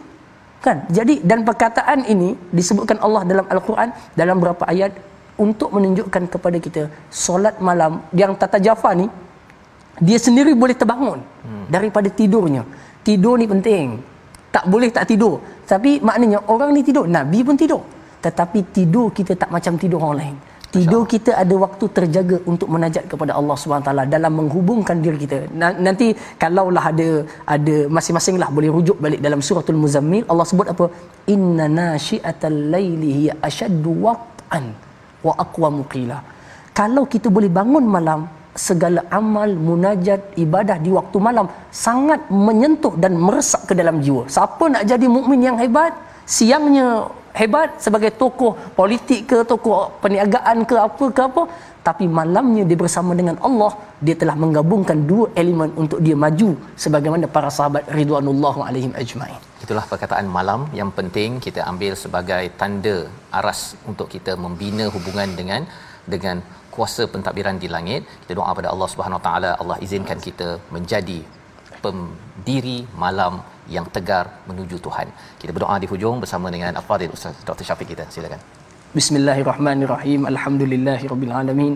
Kan? Jadi dan perkataan ini disebutkan Allah dalam al-Quran dalam beberapa ayat untuk menunjukkan kepada kita solat malam yang tata jafa ni dia sendiri boleh terbangun hmm. daripada tidurnya. Tidur ni penting. Tak boleh tak tidur. Tapi maknanya orang ni tidur nabi pun tidur. Tetapi tidur kita tak macam tidur orang lain tidur kita ada waktu terjaga untuk menajat kepada Allah Subhanahu taala dalam menghubungkan diri kita. Nanti kalaulah ada ada masing-masing lah boleh rujuk balik dalam suratul muzammil Allah sebut apa? Inna nashi'atal laili hiya ashaddu waqan wa aqwamu qila kalau kita boleh bangun malam segala amal munajat ibadah di waktu malam sangat menyentuh dan meresap ke dalam jiwa. Siapa nak jadi mukmin yang hebat? Siangnya hebat sebagai tokoh politik ke tokoh perniagaan ke apa ke apa. Tapi malamnya dia bersama dengan Allah dia telah menggabungkan dua elemen untuk dia maju sebagaimana para sahabat ridwanullah alaihim ajmain. Itulah perkataan malam yang penting kita ambil sebagai tanda aras untuk kita membina hubungan dengan dengan kuasa pentadbiran di langit. Kita doa pada Allah Subhanahu taala Allah izinkan kita menjadi pendiri malam yang tegar menuju Tuhan. Kita berdoa di hujung bersama dengan Al-Fadhil Ustaz Dr. Syafiq kita. Silakan. Bismillahirrahmanirrahim. Alhamdulillahirabbil alamin.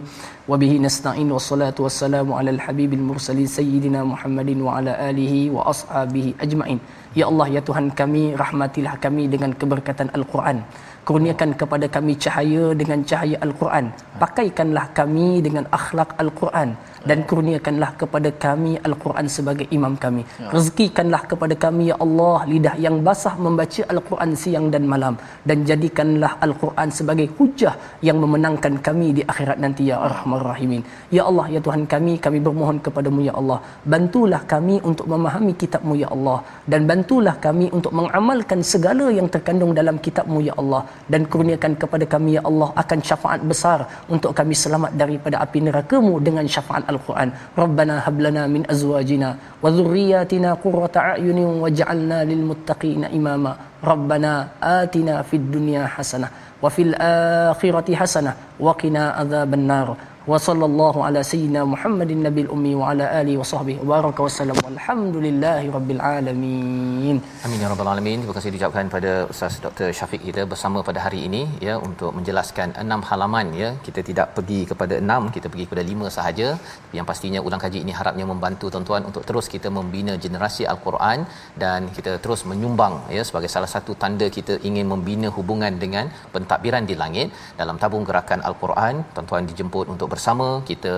Wa bihi nasta'in wassalatu wassalamu ala al-habibil mursalin sayyidina Muhammadin wa ala alihi wa ashabihi ajmain. Ya Allah ya Tuhan kami rahmatilah kami dengan keberkatan Al-Quran kurniakan kepada kami cahaya dengan cahaya Al-Quran pakaikanlah kami dengan akhlak Al-Quran dan kurniakanlah kepada kami Al-Quran sebagai imam kami. Ya. rezekikanlah kepada kami ya Allah lidah yang basah membaca Al-Quran siang dan malam. Dan jadikanlah Al-Quran sebagai hujah yang memenangkan kami di akhirat nanti ya Arhamar Rahimin. Ya Allah ya Tuhan kami kami bermohon kepadamu ya Allah. Bantulah kami untuk memahami kitabmu ya Allah. Dan bantulah kami untuk mengamalkan segala yang terkandung dalam kitabmu ya Allah. Dan kurniakan kepada kami ya Allah akan syafaat besar untuk kami selamat daripada api neraka-Mu dengan syafaat القرآن. ربنا هب لنا من أزواجنا وذرياتنا قرة أعين واجعلنا للمتقين إماما. ربنا آتنا في الدنيا حسنة وفي الآخرة حسنة وقنا عذاب النار. wa sallallahu ala sayyidina Muhammadin nabil ummi wa ala alihi wa sahbihi wa baraka wasallam walhamdulillahi rabbil alamin. Amin ya rabbal alamin. Terima kasih diucapkan pada ustaz Dr Syafiq kita bersama pada hari ini ya untuk menjelaskan enam halaman ya. Kita tidak pergi kepada enam kita pergi kepada lima sahaja. Tapi yang pastinya ulang kaji ini harapnya membantu tuan-tuan untuk terus kita membina generasi al-Quran dan kita terus menyumbang ya sebagai salah satu tanda kita ingin membina hubungan dengan pentadbiran di langit. Dalam tabung gerakan al-Quran tuan-tuan dijemput untuk bersama kita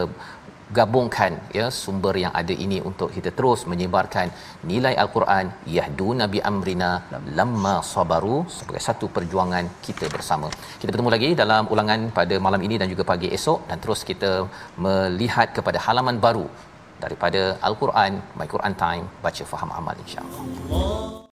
gabungkan ya sumber yang ada ini untuk kita terus menyebarkan nilai al-Quran yahdu nabi amrina lamma sabaru sebagai satu perjuangan kita bersama. Kita bertemu lagi dalam ulangan pada malam ini dan juga pagi esok dan terus kita melihat kepada halaman baru daripada al-Quran My Quran Time baca faham amal insya-Allah.